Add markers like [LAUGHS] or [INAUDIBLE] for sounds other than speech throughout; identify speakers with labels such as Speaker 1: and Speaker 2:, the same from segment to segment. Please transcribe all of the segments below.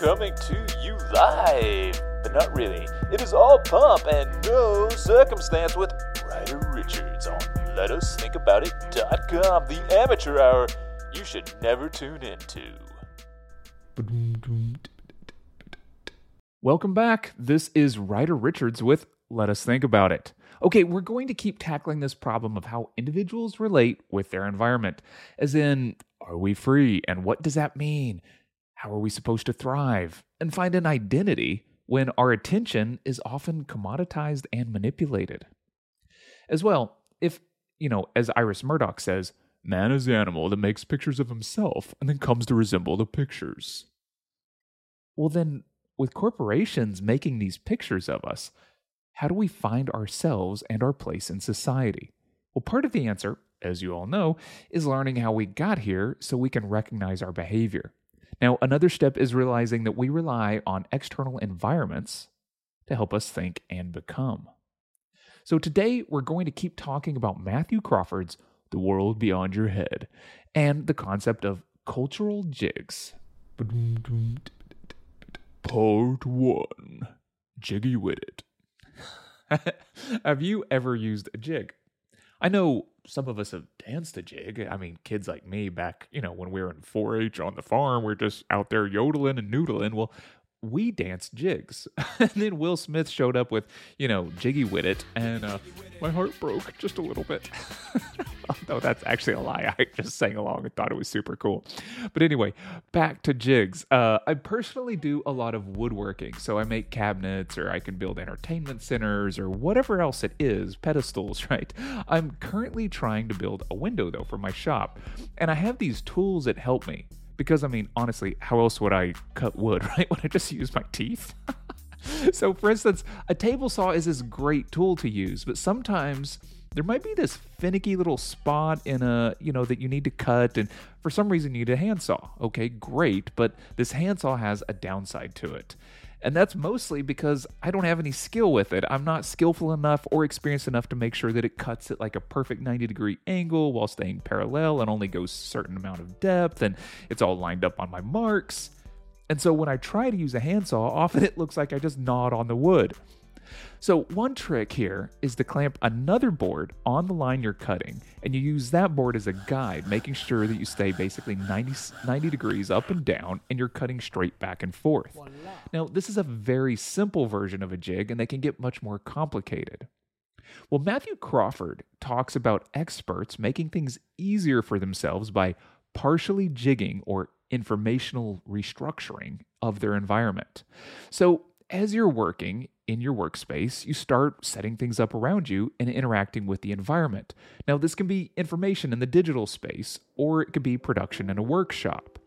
Speaker 1: coming to you live, but not really. It is all pump and no circumstance with Ryder Richards on LetUsThinkAboutIt.com, the amateur hour you should never tune into.
Speaker 2: Welcome back. This is Ryder Richards with Let Us Think About It. Okay, we're going to keep tackling this problem of how individuals relate with their environment. As in, are we free? And what does that mean? How are we supposed to thrive? And find an identity when our attention is often commoditized and manipulated. As well, if, you know, as Iris Murdoch says, man is the animal that makes pictures of himself and then comes to resemble the pictures. Well, then, with corporations making these pictures of us, how do we find ourselves and our place in society? Well, part of the answer, as you all know, is learning how we got here so we can recognize our behavior. Now, another step is realizing that we rely on external environments to help us think and become. So, today we're going to keep talking about Matthew Crawford's The World Beyond Your Head and the concept of cultural jigs. Part 1 Jiggy with it. [LAUGHS] have you ever used a jig? I know some of us have danced a jig. I mean, kids like me back, you know, when we were in 4 H on the farm, we're just out there yodeling and noodling. Well, we danced jigs. [LAUGHS] and then Will Smith showed up with, you know, Jiggy with it, and uh, my heart broke just a little bit. [LAUGHS] no, that's actually a lie. I just sang along and thought it was super cool. But anyway, back to jigs. Uh, I personally do a lot of woodworking. So I make cabinets or I can build entertainment centers or whatever else it is, pedestals, [LAUGHS] right? I'm currently trying to build a window though for my shop. And I have these tools that help me. Because I mean, honestly, how else would I cut wood, [LAUGHS] right? Would I just use my teeth? [LAUGHS] so, for instance, a table saw is this great tool to use, but sometimes there might be this finicky little spot in a, you know, that you need to cut, and for some reason you need a handsaw. Okay, great, but this handsaw has a downside to it. And that's mostly because I don't have any skill with it. I'm not skillful enough or experienced enough to make sure that it cuts at like a perfect 90 degree angle while staying parallel and only goes a certain amount of depth and it's all lined up on my marks. And so when I try to use a handsaw, often it looks like I just gnawed on the wood. So, one trick here is to clamp another board on the line you're cutting, and you use that board as a guide, making sure that you stay basically 90, 90 degrees up and down and you're cutting straight back and forth. Now, this is a very simple version of a jig, and they can get much more complicated. Well, Matthew Crawford talks about experts making things easier for themselves by partially jigging or informational restructuring of their environment. So, as you're working in your workspace, you start setting things up around you and interacting with the environment. Now, this can be information in the digital space, or it could be production in a workshop.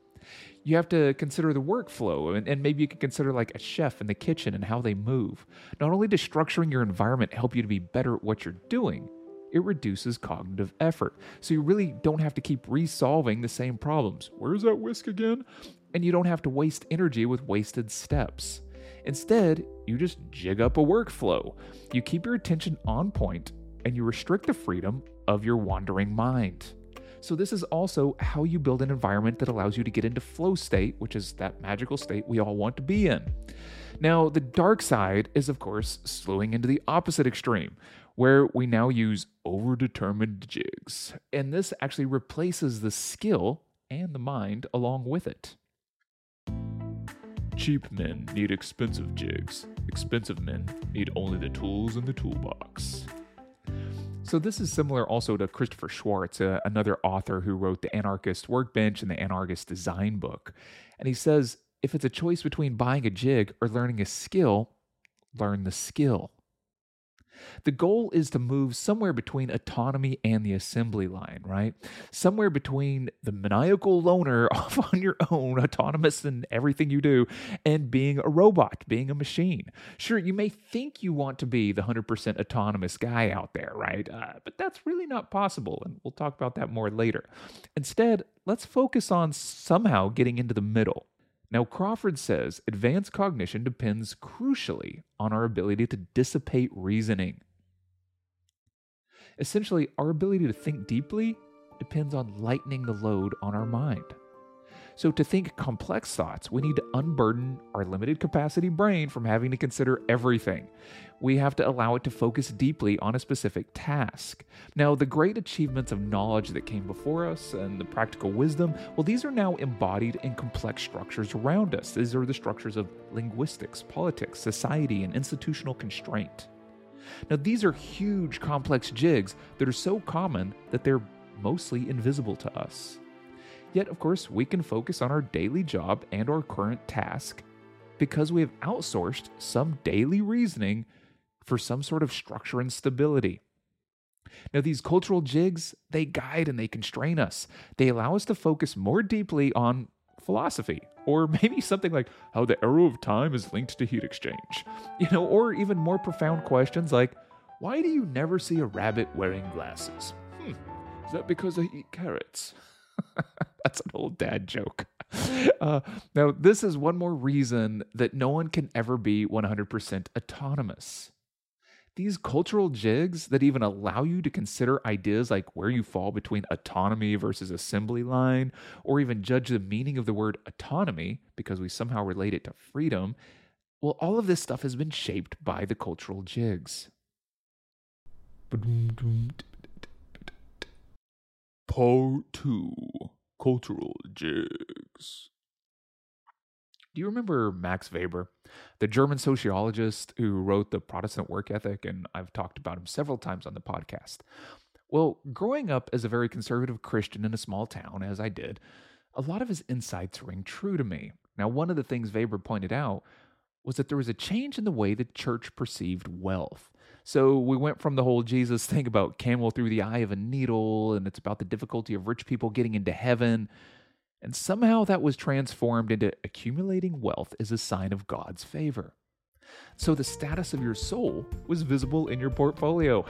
Speaker 2: You have to consider the workflow, and, maybe you can consider like a chef in the kitchen and how they move. Not only does structuring your environment help you to be better at what you're doing, it reduces cognitive effort. So you really don't have to keep resolving the same problems. Where's that whisk again? And you don't have to waste energy with wasted steps. Instead, you just jig up a workflow. You keep your attention on point and you restrict the freedom of your wandering mind. So, this is also how you build an environment that allows you to get into flow state, which is that magical state we all want to be in. Now, the dark side is, of course, slewing into the opposite extreme, where we now use overdetermined jigs. And this actually replaces the skill and the mind along with it. Cheap men need expensive jigs. Expensive men need only the tools in the toolbox. So, this is similar also to Christopher Schwarz, uh, another author who wrote The Anarchist Workbench and The Anarchist Design Book. And he says if it's a choice between buying a jig or learning a skill, learn the skill. The goal is to move somewhere between autonomy and the assembly line, right? Somewhere between the maniacal loner [LAUGHS] off on your own, autonomous in everything you do, and being a robot, being a machine. Sure, you may think you want to be the 100% autonomous guy out there, right? Uh, but that's really not possible, and we'll talk about that more later. Instead, let's focus on somehow getting into the middle. Now, Crawford says advanced cognition depends crucially on our ability to dissipate reasoning. Essentially, our ability to think deeply depends on lightening the load on our mind. So, to think complex thoughts, we need to unburden our limited capacity brain from having to consider everything. We have to allow it to focus deeply on a specific task. Now, the great achievements of knowledge that came before us and the practical wisdom, well, these are now embodied in complex structures around us. These are the structures of linguistics, politics, society, and institutional constraint. Now, these are huge, complex jigs that are so common that they're mostly invisible to us. Yet, of course, we can focus on our daily job and our current task because we have outsourced some daily reasoning for some sort of structure and stability. Now, these cultural jigs, they guide and they constrain us. They allow us to focus more deeply on philosophy, or [LAUGHS] maybe something like how the arrow of time is linked to heat exchange, [LAUGHS] you know, or even more profound questions like, why do you never see a rabbit wearing glasses? Hmm, is that because they eat carrots? [LAUGHS] [LAUGHS] That's an old dad joke. Uh, now, this is one more reason that no one can ever be 100% autonomous. These cultural jigs that even allow you to consider ideas like where you fall between autonomy versus assembly line, or even judge the meaning of the word autonomy because we somehow relate it to freedom, well, all of this stuff has been shaped by the cultural jigs.
Speaker 1: Part 2 Cultural Jigs.
Speaker 2: Do you remember Max Weber, the German sociologist who wrote The Protestant Work Ethic? And I've talked about him several times on the podcast. Well, growing up as a very conservative Christian in a small town, as I did, a lot of his insights ring true to me. Now, one of the things Weber pointed out was that there was a change in the way the church perceived wealth. So we went from the whole Jesus thing about camel through the eye of a needle, and it's about the difficulty of rich people getting into heaven. And somehow that was transformed into accumulating wealth is a sign of God's favor. So the status of your soul was visible in your portfolio.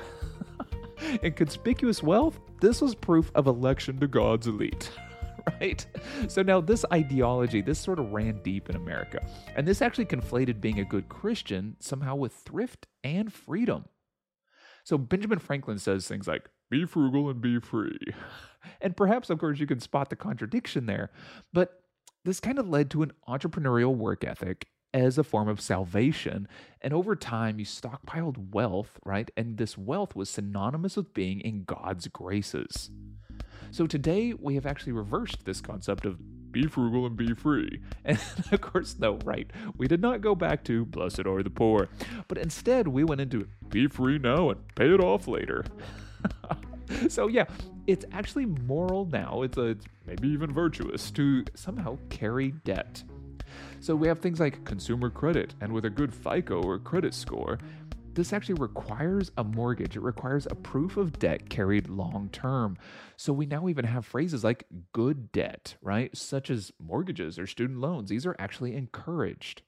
Speaker 2: [LAUGHS] and conspicuous wealth, this was proof of election to God's elite. [LAUGHS] [LAUGHS] right? So now this ideology, this sort of ran deep in America. And this actually conflated being a good Christian somehow with thrift and freedom. So Benjamin Franklin says things like, be frugal and be free. [LAUGHS] And perhaps, of course, you can spot the contradiction there. But this kind of led to an entrepreneurial work ethic as a form of salvation. And over time, you stockpiled wealth, right? And this wealth was synonymous with being in God's graces. So today we have actually reversed this concept of be frugal and be free. [LAUGHS] And of course, no, right, we did not go back to blessed are the poor, but instead we went into be free now and pay it off later. [LAUGHS] so yeah, it's actually moral now. It's, a, it's maybe even virtuous to somehow carry debt. So we have things like consumer credit, and with a good FICO or credit score, this actually requires a mortgage. It requires a proof of debt carried long term. So we now even have phrases like good debt, right? Such as mortgages or student loans. These are actually encouraged.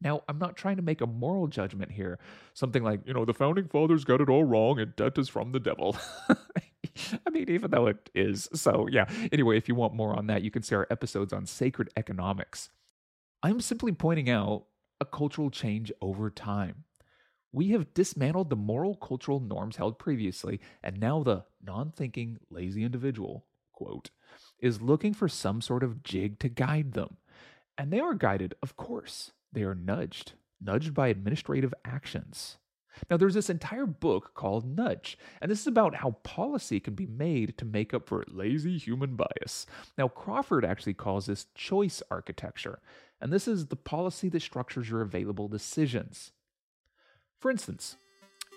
Speaker 2: Now, I'm not trying to make a moral judgment here. Something like, you know, the founding fathers got it all wrong and debt is from the devil. [LAUGHS] I mean, even though it is. So, yeah. Anyway, if you want more on that, you can see our episodes on sacred economics. I'm simply pointing out a cultural change over time. We have dismantled the moral cultural norms held previously, and now the non thinking, lazy individual, quote, is looking for some sort of jig to guide them. And they are guided, of course. They are nudged, nudged by administrative actions. Now, there's this entire book called Nudge, and this is about how policy can be made to make up for lazy human bias. Now, Crawford actually calls this choice architecture, and this is the policy that structures your available decisions. For instance,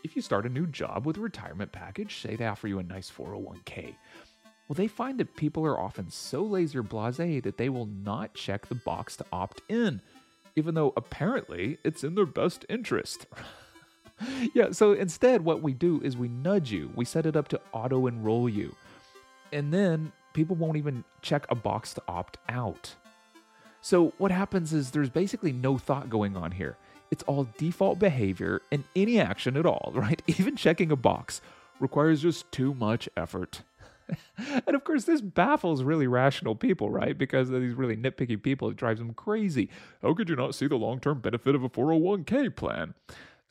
Speaker 2: if you start a new job with a retirement package, say they offer you a nice 401k, well, they find that people are often so lazy or blase that they will not check the box to opt in, even though apparently it's in their best interest. [LAUGHS] yeah, so instead, what we do is we nudge you, we set it up to auto enroll you, and then people won't even check a box to opt out. So, what happens is there's basically no thought going on here. It's all default behavior and any action at all, [LAUGHS] right? Even checking a box requires just too much effort. [LAUGHS] and of course, this baffles really rational people, right? Because of these really nitpicky people, it drives them crazy. How could you not see the long term benefit of a 401k plan?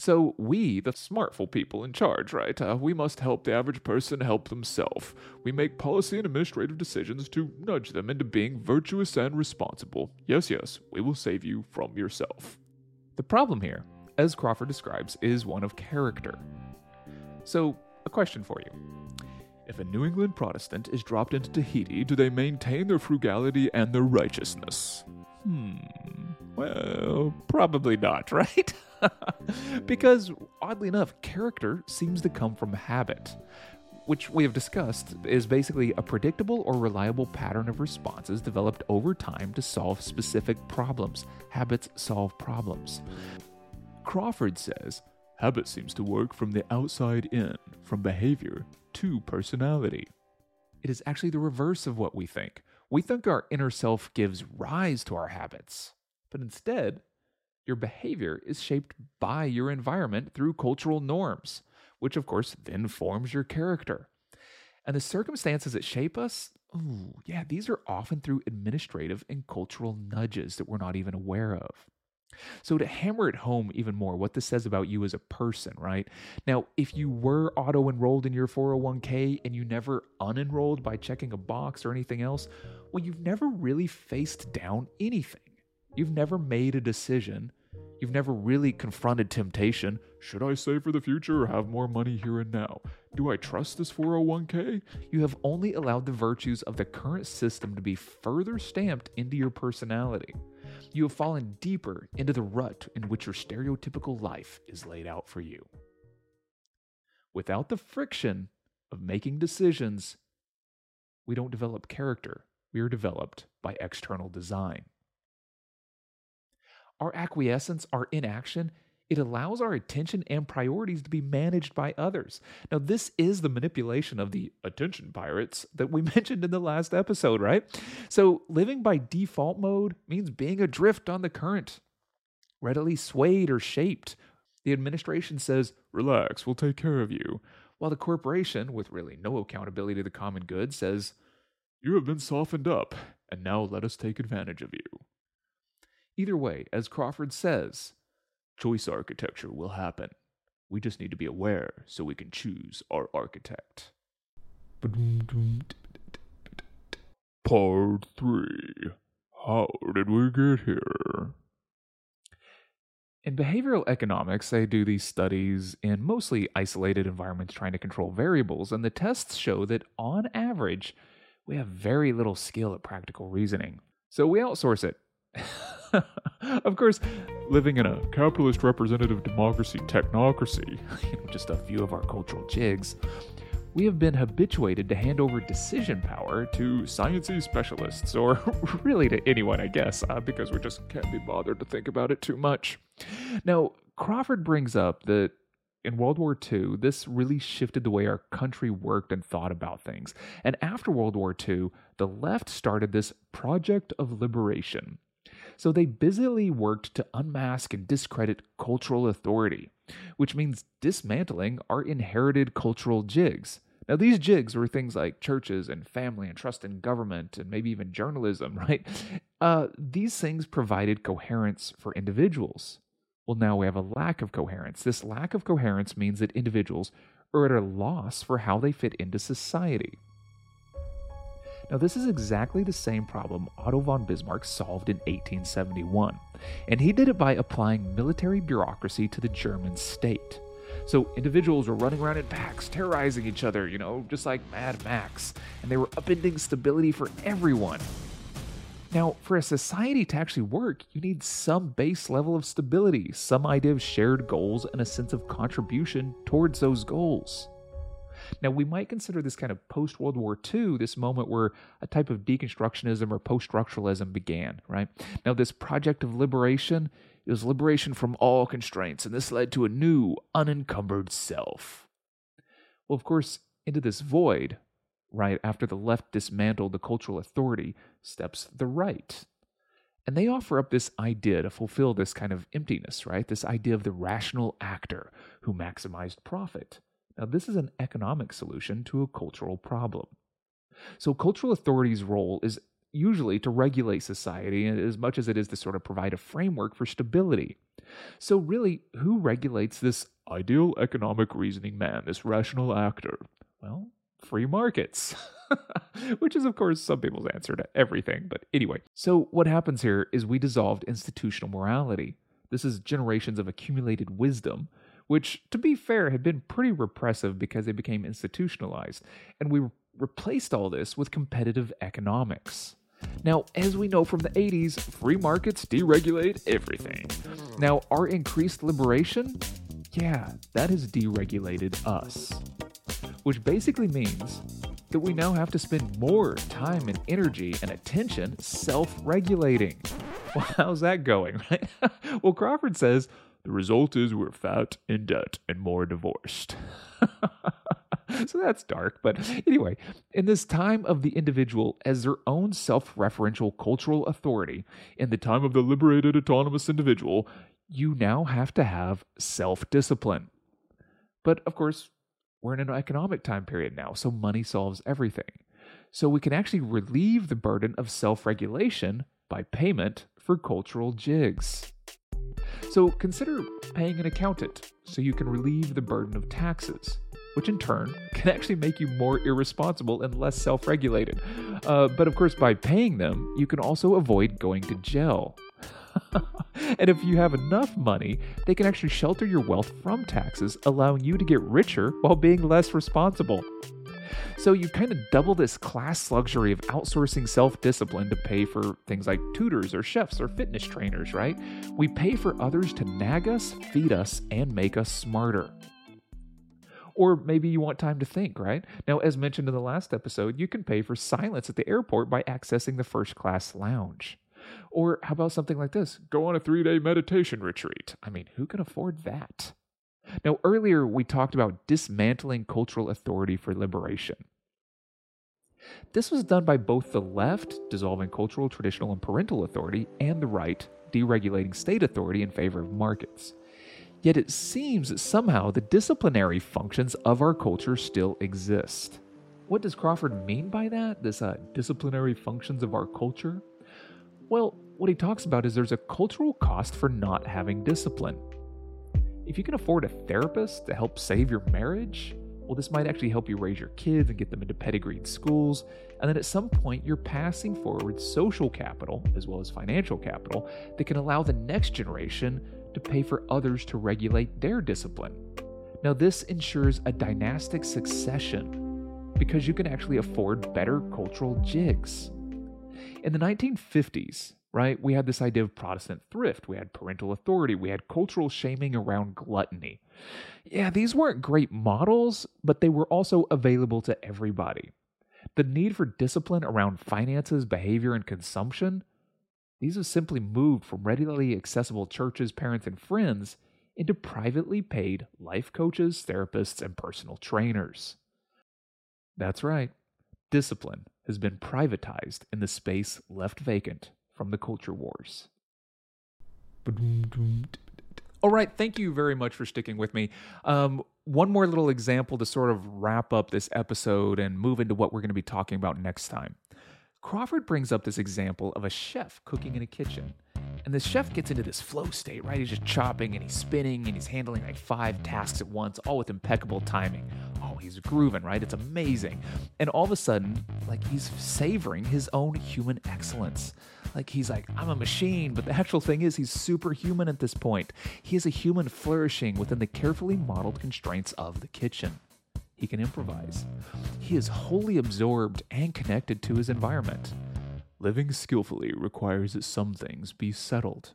Speaker 2: So, we, the smartful people in charge, right, uh, we must help the average person help themselves. We make policy and administrative decisions to nudge them into being virtuous and responsible. Yes, yes, we will save you from yourself. The problem here, as Crawford describes, is one of character. So, a question for you. If a New England Protestant is dropped into Tahiti, do they maintain their frugality and their righteousness? Hmm. Well, probably not, [LAUGHS] right? [LAUGHS] because, oddly enough, character seems to come from habit, which we have discussed is basically a predictable or reliable pattern of responses developed over time to solve specific problems. Habits solve problems. Crawford says habit seems to work from the outside in, from behavior to personality. It is actually the reverse of what we think. We think our inner self gives rise to our habits, but instead, your behavior is shaped by your environment through cultural norms, which of course then forms your character. And the circumstances that shape us, ooh, yeah, these are often through administrative and cultural nudges that we're not even aware of. So, to hammer it home even more, what this says about you as a person, right? Now, if you were auto enrolled in your 401k and you never unenrolled by checking a box or anything else, well, you've never really faced down anything. You've never made a decision. You've never really confronted temptation. Should I save for the future or have more money here and now? Do I trust this 401k? You have only allowed the virtues of the current system to be further stamped into your personality you have fallen deeper into the rut in which your stereotypical life is laid out for you. Without the friction of making decisions, we don't develop character. We are developed by external design. Our acquiescence, our inaction, it allows our attention and priorities to be managed by others. Now, this is the manipulation of the attention pirates that we [LAUGHS] mentioned in the last episode, right? So, living by default mode means being adrift on the current, readily swayed or shaped. The administration says, relax, we'll take care of you. While the corporation, with really no accountability to the common good, says, you have been softened up, and now let us take advantage of you. Either way, as Crawford says, choice architecture will happen. We just need to be aware so we can choose our architect. Part 3 How did we get here? In behavioral economics, they do these studies in mostly isolated environments trying to control variables, and the tests show that on average, we have very little skill at practical reasoning. So we outsource it. [LAUGHS] of course, living in a capitalist representative democracy technocracy, [LAUGHS] just a few of our cultural jigs, we have been habituated to hand over decision power to sciencey specialists, or [LAUGHS] really to anyone, I guess, uh, because we just can't be bothered to think about it too much. Now, Crawford brings up that in World War II, this really shifted the way our country worked and thought about things. And after World War II, the left started this Project of Liberation so they busily worked to unmask and discredit cultural authority, which means dismantling our inherited cultural jigs. Now, these jigs were things like churches and family and trust in government and maybe even journalism, [LAUGHS] right? Uh, these things provided coherence for individuals. Well, now we have a lack of coherence. This lack of coherence means that individuals are at a loss for how they fit into society. Now, this is exactly the same problem Otto von Bismarck solved in 1871, and he did it by applying military bureaucracy to the German state. So individuals were running around in packs, terrorizing each other, you know, just like Mad Max, and they were upending stability for everyone. Now, for a society to actually work, you need some base level of stability, some idea of shared goals, and a sense of contribution towards those goals. Now, we might consider this kind of post World War II, this moment where a type of deconstructionism or post structuralism began, right? Now, this project of liberation is liberation from all constraints, and this led to a new, unencumbered self. Well, of course, into this void, right after the left dismantled the cultural authority, steps the right. And they offer up this idea to fulfill this kind of emptiness, right? This idea of the rational actor who maximized profit. Now, this is an economic solution to a cultural problem. So, cultural authority's role is usually to regulate society as much as it is to sort of provide a framework for stability. So, really, who regulates this ideal economic reasoning man, this rational actor? Well, free markets. [LAUGHS] Which is, of course, some people's answer to everything. But anyway, so what happens here is we dissolved institutional morality. This is generations of accumulated wisdom, which, to be fair, had been pretty repressive because they became institutionalized. And we replaced all this with competitive economics. Now, as we know from the 80s, free markets deregulate everything. Now, our increased liberation? Yeah, that has deregulated us. Which basically means that we now have to spend more time and energy and attention self regulating. [LAUGHS] Well, how's that going, right? [LAUGHS] well, Crawford says the result is we're fat, in debt, and more divorced. [LAUGHS] so that's dark. But anyway, in this time of the individual as their own self referential cultural authority, in the time of the liberated autonomous individual, you now have to have self discipline. But of course, we're in an economic time period now, so money solves everything. So we can actually relieve the burden of self regulation by payment for cultural jigs. So consider paying an accountant so you can relieve the burden of taxes, which in turn [LAUGHS] can actually make you more irresponsible and less self regulated. Uh, but of course, by paying them, you can also avoid going to jail. [LAUGHS] and if you have enough money, they can actually shelter your wealth from taxes, allowing you to get richer while being less responsible. So you kind of double this class luxury of outsourcing self discipline to pay for things like tutors or chefs or fitness trainers, right? We pay for others to nag us, feed us, and make us smarter. Or maybe you want time to think, right? Now, as mentioned in the last episode, you can pay for silence at the airport by accessing the first class lounge. Or how about something like this? Go on a three day meditation retreat. I mean, who can afford that? Now, earlier we talked about dismantling cultural authority for liberation. This was done by both the left, dissolving cultural, traditional, and parental authority, and the right, deregulating state authority in favor of markets. Yet it seems that somehow the disciplinary functions of our culture still exist. What does Crawford mean by that? This uh, disciplinary functions of our culture? Well, what he talks about is there's a cultural cost for not having discipline. If you can afford a therapist to help save your marriage, well, this might actually help you raise your kids and get them into pedigreed schools. And then at some point, you're passing forward social capital as well as financial capital that can allow the next generation to pay for others to regulate their discipline. Now, this ensures a dynastic succession because you can actually afford better cultural jigs. In the 1950s, right, we had this idea of Protestant thrift, we had parental authority, we had cultural shaming around gluttony. Yeah, these weren't great models, but they were also available to everybody. The need for discipline around finances, behavior, and consumption, these have simply moved from readily accessible churches, parents, and friends into privately paid life coaches, therapists, and personal trainers. That's right, discipline has been privatized in the space left vacant from the culture wars. All right, thank you very much for sticking with me. Um, one more little example to sort of wrap up this episode and move into what we're going to be talking about next time. Crawford brings up this example of a chef cooking in a kitchen. And the chef gets into this flow state, right? He's just chopping and he's spinning and he's handling like five tasks at once, all with impeccable timing. Oh, he's grooving, right? It's amazing. And all of a sudden, like he's savoring his own human excellence. Like he's like, I'm a machine, but the actual thing is he's superhuman at this point. He is a human flourishing within the carefully modeled constraints of the kitchen. He can improvise. He is wholly absorbed and connected to his environment. Living skillfully requires that some things be settled.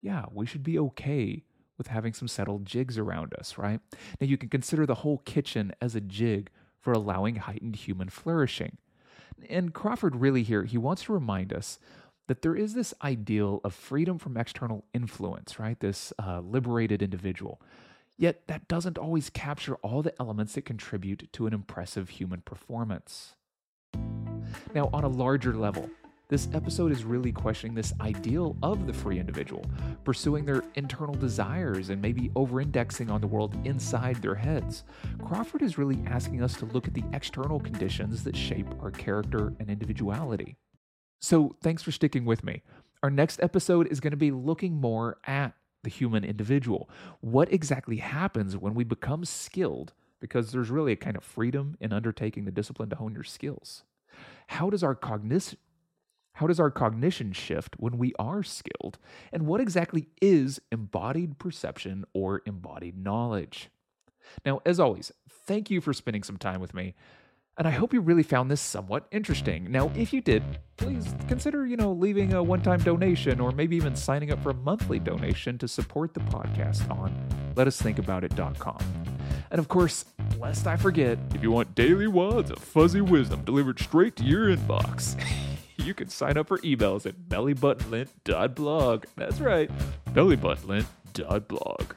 Speaker 2: Yeah, we should be okay with having some settled jigs around us, right? Now, you can consider the whole kitchen as a jig for allowing heightened human flourishing. And Crawford really here, he wants to remind us that there is this ideal of freedom from external influence, right? This uh, liberated individual. Yet that doesn't always capture all the elements that contribute to an impressive human performance. Now, on a larger level, this episode is really questioning this ideal of the free individual, pursuing their internal desires and maybe over indexing on the world inside their heads. Crawford is really asking us to look at the external conditions that shape our character and individuality. So, thanks for sticking with me. Our next episode is going to be looking more at the human individual. What exactly happens when we become skilled? Because there's really a kind of freedom in undertaking the discipline to hone your skills. How does our cognition how does our cognition shift when we are skilled? And what exactly is embodied perception or embodied knowledge? Now, as always, thank you for spending some time with me. And I hope you really found this somewhat interesting. Now, if you did, please consider, you know, leaving a one-time donation or maybe even signing up for a monthly donation to support the podcast on letusthinkaboutit.com. And of course, lest I forget, if you want daily wads of fuzzy wisdom delivered straight to your inbox, [LAUGHS] you can sign up for emails at bellybuttonlint.blog. That's right, bellybuttonlint.blog.